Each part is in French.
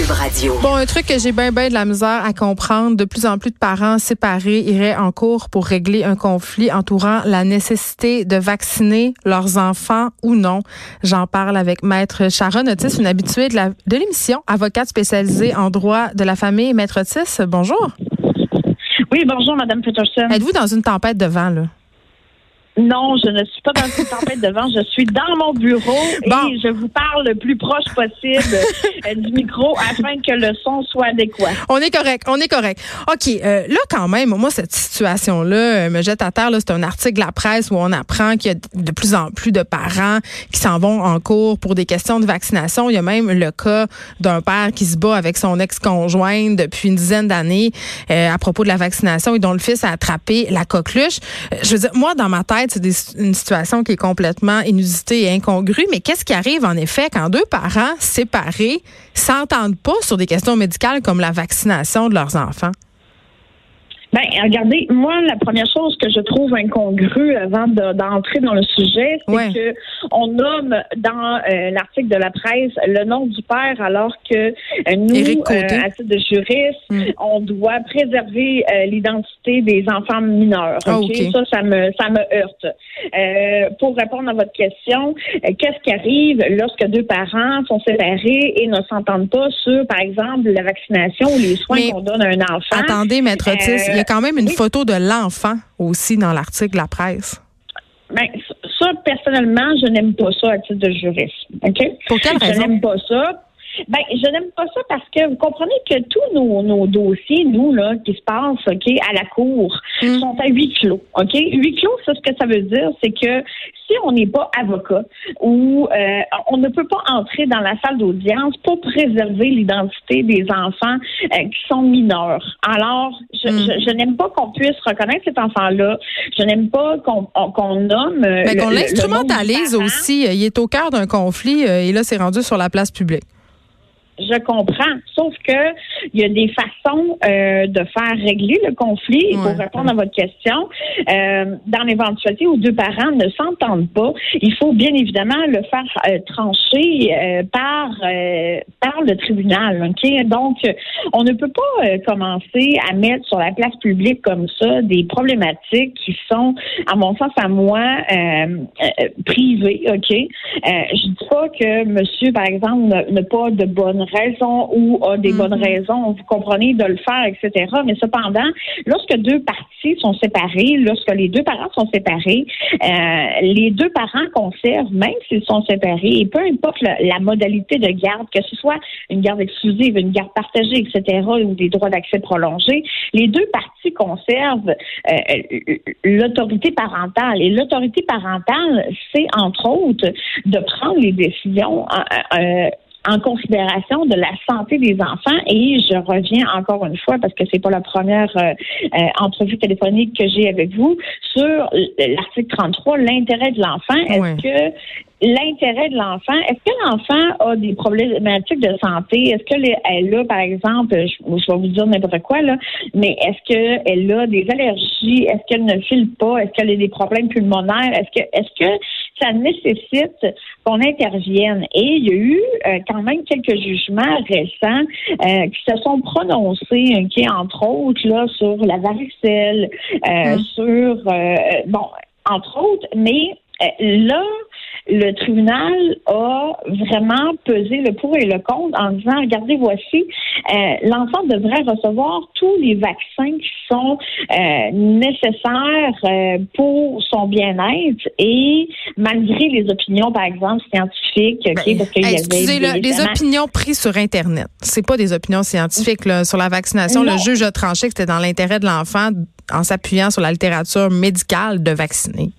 Cube Radio. Bon, un truc que j'ai bien, bien de la misère à comprendre. De plus en plus de parents séparés iraient en cours pour régler un conflit entourant la nécessité de vacciner leurs enfants ou non. J'en parle avec Maître Sharon Otis, une habituée de l'émission, avocate spécialisée en droit de la famille. Maître Otis, bonjour. Oui, bonjour, Madame Peterson. Êtes-vous dans une tempête de vent, là? Non, je ne suis pas dans une tempête de vent. Je suis dans mon bureau et je vous parle le plus proche possible euh, du micro afin que le son soit adéquat. On est correct, on est correct. OK, euh, là quand même, moi cette situation-là euh, me jette à terre. C'est un article de la presse où on apprend qu'il y a de plus en plus de parents qui s'en vont en cours pour des questions de vaccination. Il y a même le cas d'un père qui se bat avec son ex-conjointe depuis une dizaine d'années à propos de la vaccination et dont le fils a attrapé la coqueluche. Je veux dire, moi dans ma tête c'est une situation qui est complètement inusitée et incongrue, mais qu'est-ce qui arrive en effet quand deux parents séparés s'entendent pas sur des questions médicales comme la vaccination de leurs enfants? Ben, regardez, moi, la première chose que je trouve incongrue avant d'entrer dans le sujet, c'est que on nomme dans euh, l'article de la presse le nom du père, alors que euh, nous, euh, à titre de juriste, mm. on doit préserver l'identité des enfants mineurs. Ah, Ça, ça me, ça me heurte. pour répondre à votre question, qu'est-ce qui arrive lorsque deux parents sont séparés et ne s'entendent pas sur, par exemple, la vaccination ou les soins qu'on donne à un enfant? Attendez, maître Otis, y a quand même une photo de l'enfant aussi dans l'article de la presse. Ben, ça, personnellement, je n'aime pas ça à titre de juriste. OK? Pour quelle raison? Je n'aime pas ça. Ben, je n'aime pas ça parce que vous comprenez que tous nos, nos dossiers, nous, là, qui se passent, OK, à la cour, mm. sont à huis clos. OK? Huis clos, ça, ce que ça veut dire, c'est que si on n'est pas avocat ou euh, on ne peut pas entrer dans la salle d'audience pour préserver l'identité des enfants euh, qui sont mineurs. Alors, je, mm. je, n'aime pas qu'on puisse reconnaître cet enfant-là. Je n'aime pas qu'on qu'on nomme. Mais ben, qu'on l'instrumentalise aussi. Il est au cœur d'un conflit euh, et là, c'est rendu sur la place publique je comprends. Sauf que il y a des façons euh, de faire régler le conflit. Et pour répondre à votre question, euh, dans l'éventualité où deux parents ne s'entendent pas, il faut bien évidemment le faire euh, trancher euh, par par le tribunal. Ok, donc on ne peut pas commencer à mettre sur la place publique comme ça des problématiques qui sont, à mon sens, à moi, privées. Ok, je dis pas que Monsieur, par exemple, n'a pas de bonne raison ou a des bonnes mm-hmm. raisons, vous comprenez, de le faire, etc. Mais cependant, lorsque deux parties sont séparées, lorsque les deux parents sont séparés, euh, les deux parents conservent, même s'ils sont séparés, et peu importe la, modalité de garde, que ce soit une garde exclusive, une garde partagée, etc., ou des droits d'accès prolongés, les deux parties conservent euh, l'autorité parentale. Et l'autorité parentale, c'est entre autres de prendre les décisions. Euh, en considération de la santé des enfants. Et je reviens encore une fois, parce que c'est pas la première euh, euh, entrevue téléphonique que j'ai avec vous, sur l'article 33, l'intérêt de l'enfant. Est-ce que l'intérêt de l'enfant, est-ce que l'enfant a des problématiques de santé? Est-ce qu'elle a, par exemple, je, vais vous dire n'importe quoi, là, mais est-ce qu'elle a des allergies? Est-ce qu'elle ne file pas? Est-ce qu'elle a des problèmes pulmonaires? Est-ce que, est-ce que ça nécessite qu'on intervienne? Et il y a eu euh, quand même quelques jugements récents euh, qui se sont prononcés, qui entre autres, là, sur la varicelle, euh, hum. sur, bon, entre autres, mais là, le tribunal a vraiment pesé le pour et le contre en disant, regardez, voici, euh, l'enfant devrait recevoir tous les vaccins qui sont euh, nécessaires euh, pour son bien-être et malgré les opinions, par exemple, scientifiques, ben, parce qu'il y avait... les opinions prises sur Internet, c'est pas des opinions scientifiques. Là. Sur la vaccination, le juge a tranché que c'était dans l'intérêt de l'enfant en s'appuyant sur la littérature médicale de vacciner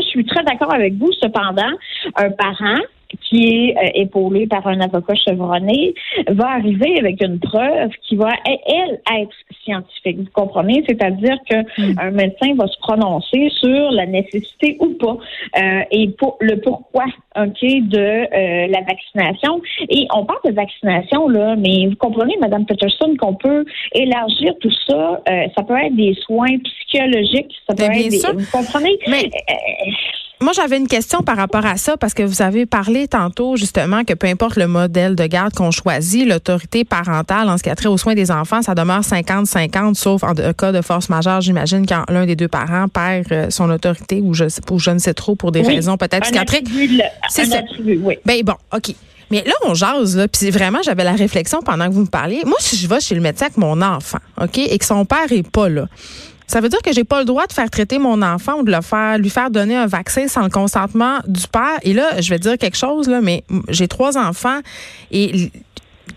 je suis très d'accord avec vous. Cependant, un parent qui est euh, épaulé par un avocat chevronné, va arriver avec une preuve qui va, elle, être scientifique. Vous comprenez? C'est-à-dire qu'un mm. médecin va se prononcer sur la nécessité ou pas euh, et pour le pourquoi ok, de euh, la vaccination. Et on parle de vaccination, là, mais vous comprenez, Madame Peterson, qu'on peut élargir tout ça. ça peut être des soins psychologiques, ça peut être des, Vous comprenez? Mais, moi, j'avais une question par rapport à ça parce que vous avez parlé tantôt justement que peu importe le modèle de garde qu'on choisit, l'autorité parentale en ce qui a trait aux soins des enfants, ça demeure 50-50, sauf en cas de force majeure, j'imagine, quand l'un des deux parents perd euh, son autorité ou je, ou je ne sais trop pour des raisons peut-être psychiatriques. C'est ça. Oui. Ben bon, OK. Mais là, on jase, là, puis vraiment, j'avais la réflexion pendant que vous me parliez. Moi, si je vais chez le médecin avec mon enfant, OK, et que son père est pas là, ça veut dire que j'ai pas le droit de faire traiter mon enfant ou de le faire, lui faire donner un vaccin sans le consentement du père. Et là, je vais dire quelque chose, là, mais j'ai trois enfants et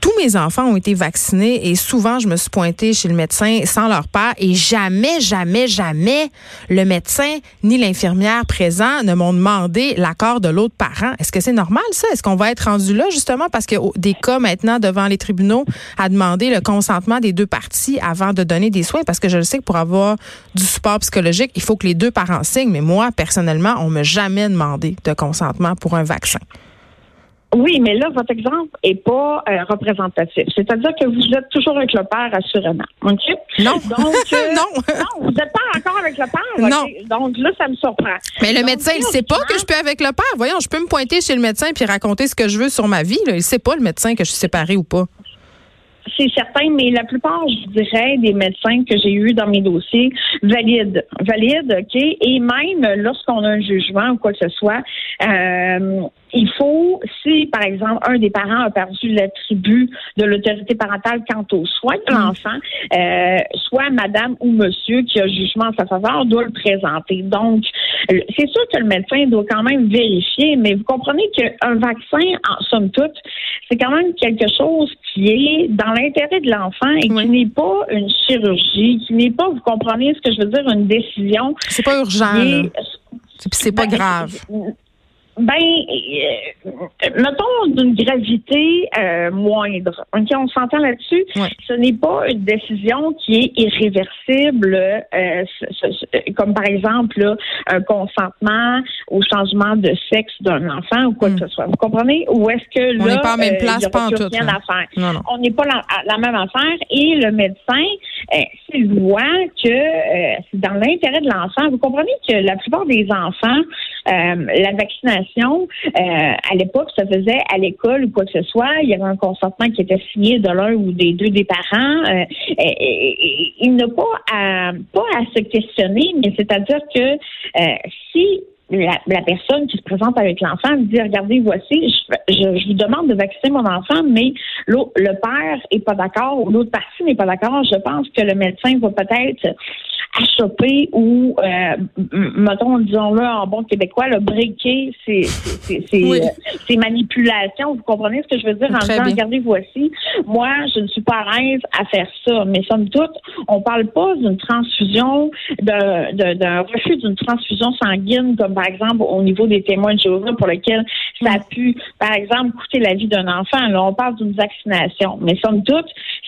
tous mes enfants ont été vaccinés et souvent je me suis pointée chez le médecin sans leur père et jamais, jamais, jamais le médecin ni l'infirmière présent ne m'ont demandé l'accord de l'autre parent. Est-ce que c'est normal ça? Est-ce qu'on va être rendu là justement parce que des cas maintenant devant les tribunaux à demander le consentement des deux parties avant de donner des soins? Parce que je le sais que pour avoir du support psychologique, il faut que les deux parents signent, mais moi, personnellement, on m'a jamais demandé de consentement pour un vaccin. Oui, mais là, votre exemple est pas euh, représentatif. C'est-à-dire que vous êtes toujours avec le père, assurément. OK? Non. Donc, euh, non. non, vous n'êtes pas encore avec le père. Non. Donc là, ça me surprend. Mais le médecin, il sait pas que je peux avec le père. Voyons, je peux me pointer chez le médecin puis raconter ce que je veux sur ma vie. Là. Il sait pas, le médecin, que je suis séparée ou pas. C'est certain, mais la plupart, je dirais, des médecins que j'ai eus dans mes dossiers valident. Valident, OK? Et même lorsqu'on a un jugement ou quoi que ce soit, euh, il faut, si par exemple un des parents a perdu l'attribut de l'autorité parentale quant aux soins de mm. l'enfant, euh, soit madame ou monsieur qui a jugement en sa faveur doit le présenter. Donc, c'est sûr que le médecin doit quand même vérifier, mais vous comprenez qu'un vaccin, en somme toute, c'est quand même quelque chose qui est dans l'intérêt de l'enfant et qui n'est pas une chirurgie, qui n'est pas, vous comprenez ce que je veux dire, une décision. C'est pas urgent. C'est pas ben, grave. Ben, euh, mettons d'une gravité euh, moindre. Ok, on s'entend là-dessus. Ce n'est pas une décision qui est irréversible, euh, comme par exemple un consentement au changement de sexe d'un enfant ou quoi que mm. ce soit. Vous comprenez? Ou est-ce que là, on n'est pas en même place, pas en tout. Rien à faire. On n'est pas la, la, même affaire. Et le médecin, s'il voit que c'est dans l'intérêt de l'enfant, vous comprenez que la plupart des enfants, la vaccination euh, à l'époque, ça faisait à l'école ou quoi que ce soit. Il y avait un consentement qui était signé de l'un ou des deux des parents. Euh, il n'a pas à, pas à se questionner, mais c'est-à-dire que euh, si la, personne qui se présente avec l'enfant dit regardez voici je, vous demande de vacciner mon enfant mais le père est pas d'accord ou l'autre partie n'est pas d'accord je pense que le médecin va peut-être à choper ou, euh, mettons, disons-le en bon québécois, le breaker ces, ces, manipulations. Vous comprenez ce que je veux dire en disant, regardez, voici, moi, je ne suis pas à l'aise à faire ça. Mais somme toute, on parle pas d'une transfusion, d'un refus d'une transfusion sanguine, comme par exemple au niveau des témoins de Jéhovah pour lesquels ça a pu, par exemple, coûter la vie d'un enfant. Là, on parle d'une vaccination. Mais somme toute,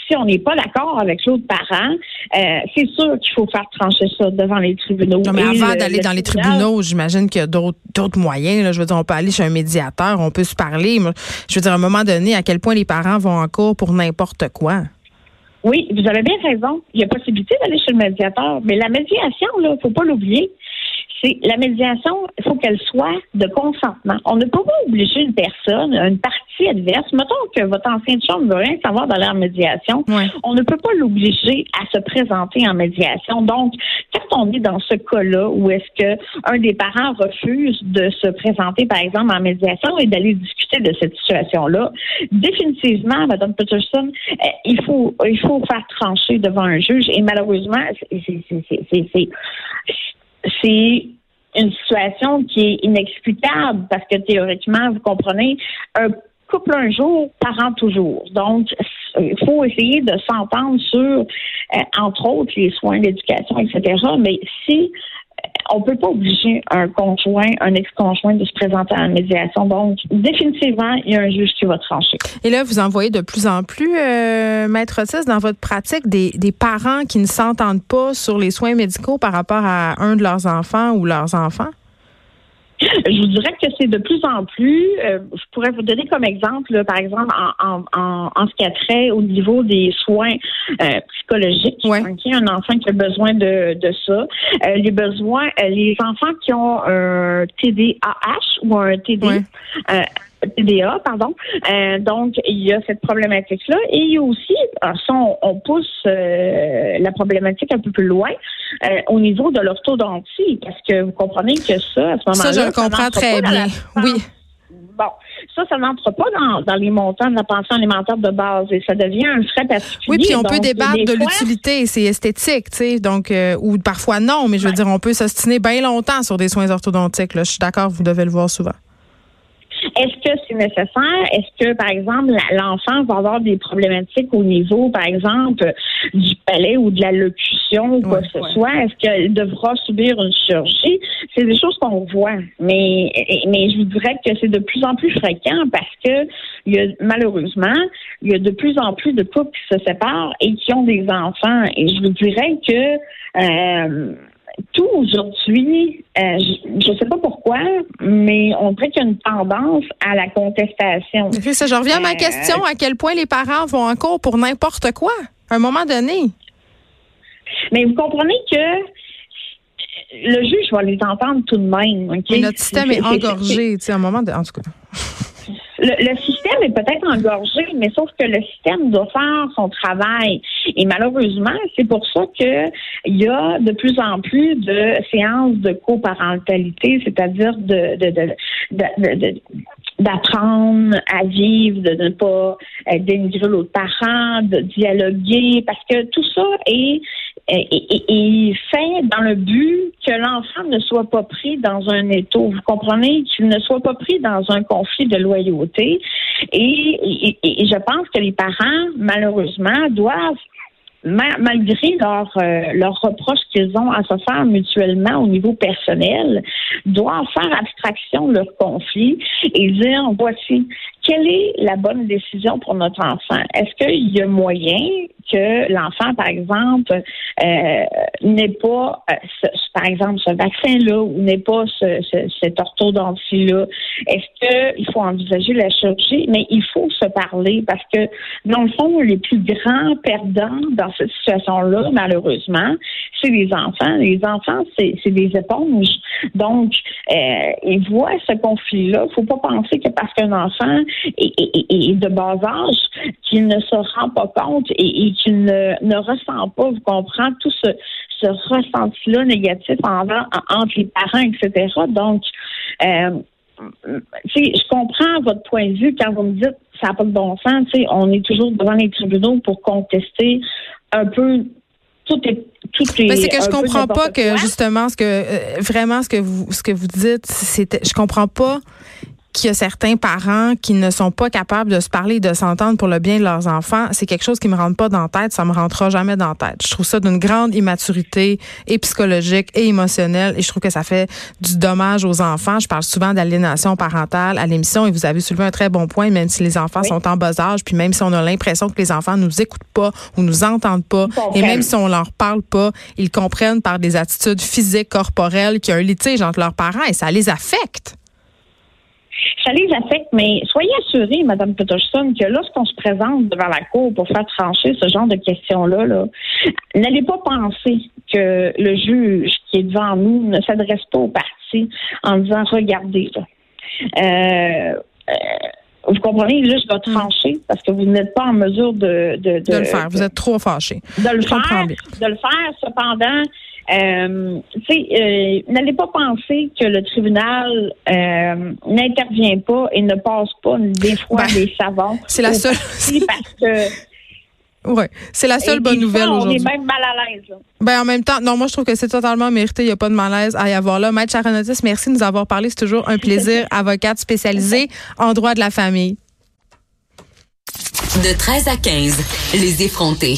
si on n'est pas d'accord avec l'autre parent, euh, c'est sûr qu'il faut faire trancher ça devant les tribunaux. Non, mais avant d'aller dans les tribunaux, j'imagine qu'il y a d'autres moyens. Là. Je veux dire, on peut aller chez un médiateur, on peut se parler. Je veux dire, à un moment donné, à quel point les parents vont en cours pour n'importe quoi? Oui, vous avez bien raison. Il y a possibilité d'aller chez le médiateur, mais la médiation, là, faut pas l'oublier c'est la médiation, il faut qu'elle soit de consentement. On ne peut pas obliger une personne, une partie adverse. Mettons que votre ancien chambre ne veut rien savoir dans la médiation. On ne peut pas l'obliger à se présenter en médiation. Donc, quand on est dans ce cas-là où est-ce que un des parents refuse de se présenter, par exemple, en médiation et d'aller discuter de cette situation-là, définitivement, Mme Peterson, euh, il faut il faut faire trancher devant un juge. Et malheureusement, c'est c'est une situation qui est inexplicable parce que théoriquement, vous comprenez, un couple un jour, parent toujours. Donc, il faut essayer de s'entendre sur, euh, entre autres, les soins, l'éducation, etc. Mais si on peut pas obliger un conjoint, un ex-conjoint de se présenter à la médiation. Donc, définitivement, il y a un juge qui va trancher. Et là, vous en voyez de plus en plus, euh, Maître dans votre pratique, des, des parents qui ne s'entendent pas sur les soins médicaux par rapport à un de leurs enfants ou leurs enfants? Je vous dirais que c'est de plus en plus. Euh, je pourrais vous donner comme exemple, par exemple, en, en, en, ce qui a trait au niveau des soins euh, psychologiques. un enfant qui a besoin de, de ça. Euh, les besoins, les enfants qui ont un TDAH ou un TD. TDA, pardon. donc, il y a cette problématique-là. Et il y a aussi, on, pousse la problématique un peu plus loin, au niveau de l'orthodontie, parce que vous comprenez que ça, à ce moment-là, le comprends très bien. Oui. Bon, ça, ça n'entre pas dans, les montants de la pension alimentaire de base et ça devient un frais particulier. Oui, puis on peut débattre de l'utilité, c'est esthétique, tu sais, donc euh, ou parfois non, mais je veux dire, on peut s'ostiner bien longtemps sur des soins orthodontiques. Là. Je suis d'accord, vous devez le voir souvent. Est-ce que c'est nécessaire? Est-ce que, par exemple, l'enfant va avoir des problématiques au niveau, par exemple, du palais ou de la locution ou quoi que ce soit? Est-ce qu'elle devra subir une chirurgie? C'est des choses qu'on voit. Mais, mais je vous dirais que c'est de plus en plus fréquent parce que il y a, malheureusement, il y a de plus en plus de couples qui se séparent et qui ont des enfants. Et je vous dirais que euh, tout aujourd'hui, euh, je ne sais pas pourquoi, mais on dirait qu'il y a une tendance à la contestation. Ça, je reviens à ma euh, question. À quel point les parents vont en cours pour n'importe quoi, à un moment donné? Mais vous comprenez que le juge va les entendre tout de même. Mais notre système est engorgé, tu sais, à un moment de, en tout cas. Le, système est peut-être engorgé, mais sauf que le système doit faire son travail. Et malheureusement, c'est pour ça qu'il y a de plus en plus de séances de coparentalité, c'est-à-dire de, d'apprendre à vivre, de ne pas euh, dénigrer l'autre parent, de dialoguer, parce que tout ça est, est, fait dans le but que l'enfant ne soit pas pris dans un étau. Vous comprenez? Qu'il ne soit pas pris dans un conflit de loyauté. Et, je pense que les parents, malheureusement, doivent malgré leurs leur euh, reproches qu'ils ont à se faire mutuellement au niveau personnel, doivent faire abstraction de leur conflit et dire voici quelle est la bonne décision pour notre enfant? Est-ce qu'il y a moyen que l'enfant, par exemple, euh, n'ait pas, euh, par exemple, ce vaccin-là ou n'ait pas ce, ce, cette orthodontie-là? Est-ce qu'il faut envisager la chirurgie? Mais il faut se parler parce que, dans le fond, les plus grands perdants dans cette situation-là, malheureusement, c'est les enfants. Les enfants, c'est des éponges. Donc, euh, ils voient ce conflit-là. Il ne faut pas penser que parce qu'un enfant est, de bas âge, qu'il ne se rend pas compte et, qu'il ne, ne, ressent pas, vous comprenez, tout ce, ce ressenti-là négatif entre les parents, etc. Donc, euh, je comprends votre point de vue quand vous me dites ça n'a pas de bon sens. On est toujours devant les tribunaux pour contester un peu tout est tout est. c'est que je comprends pas que justement ce que euh, vraiment ce que vous ce que vous dites, c'est je comprends pas qu'il y a certains parents qui ne sont pas capables de se parler et de s'entendre pour le bien de leurs enfants, c'est quelque chose qui me rentre pas dans la tête, ça me rentrera jamais dans la tête. Je trouve ça d'une grande immaturité et psychologique et émotionnelle et je trouve que ça fait du dommage aux enfants. Je parle souvent d'aliénation parentale à l'émission et vous avez soulevé un très bon point, même si les enfants sont en bas âge, puis même si on a l'impression que les enfants nous écoutent pas ou nous entendent pas, et même si on leur parle pas, ils comprennent par des attitudes physiques, corporelles qu'il y a un litige entre leurs parents et ça les affecte. Ça les affecte, mais soyez assurée, Mme Peterson, que lorsqu'on se présente devant la Cour pour faire trancher ce genre de questions-là, -là, n'allez pas penser que le juge qui est devant nous ne s'adresse pas aux parties en disant regardez, là. Euh, euh, vous comprenez, là, je dois trancher parce que vous n'êtes pas en mesure de, de, de, le faire. Vous êtes trop fâché. De le faire. De le faire. Cependant, euh, euh, n'allez pas penser que le tribunal euh, n'intervient pas et ne passe pas des fois ben, des savants. C'est la seule. parce que oui, c'est la seule bonne nouvelle aujourd'hui. On est même mal à l'aise. Ben, en même temps, non, moi, je trouve que c'est totalement mérité. Il n'y a pas de malaise à y avoir là. Maître Charonotis, merci de nous avoir parlé. C'est toujours un plaisir. Avocate spécialisée en droit de la famille. De 13 à 15, les effrontés.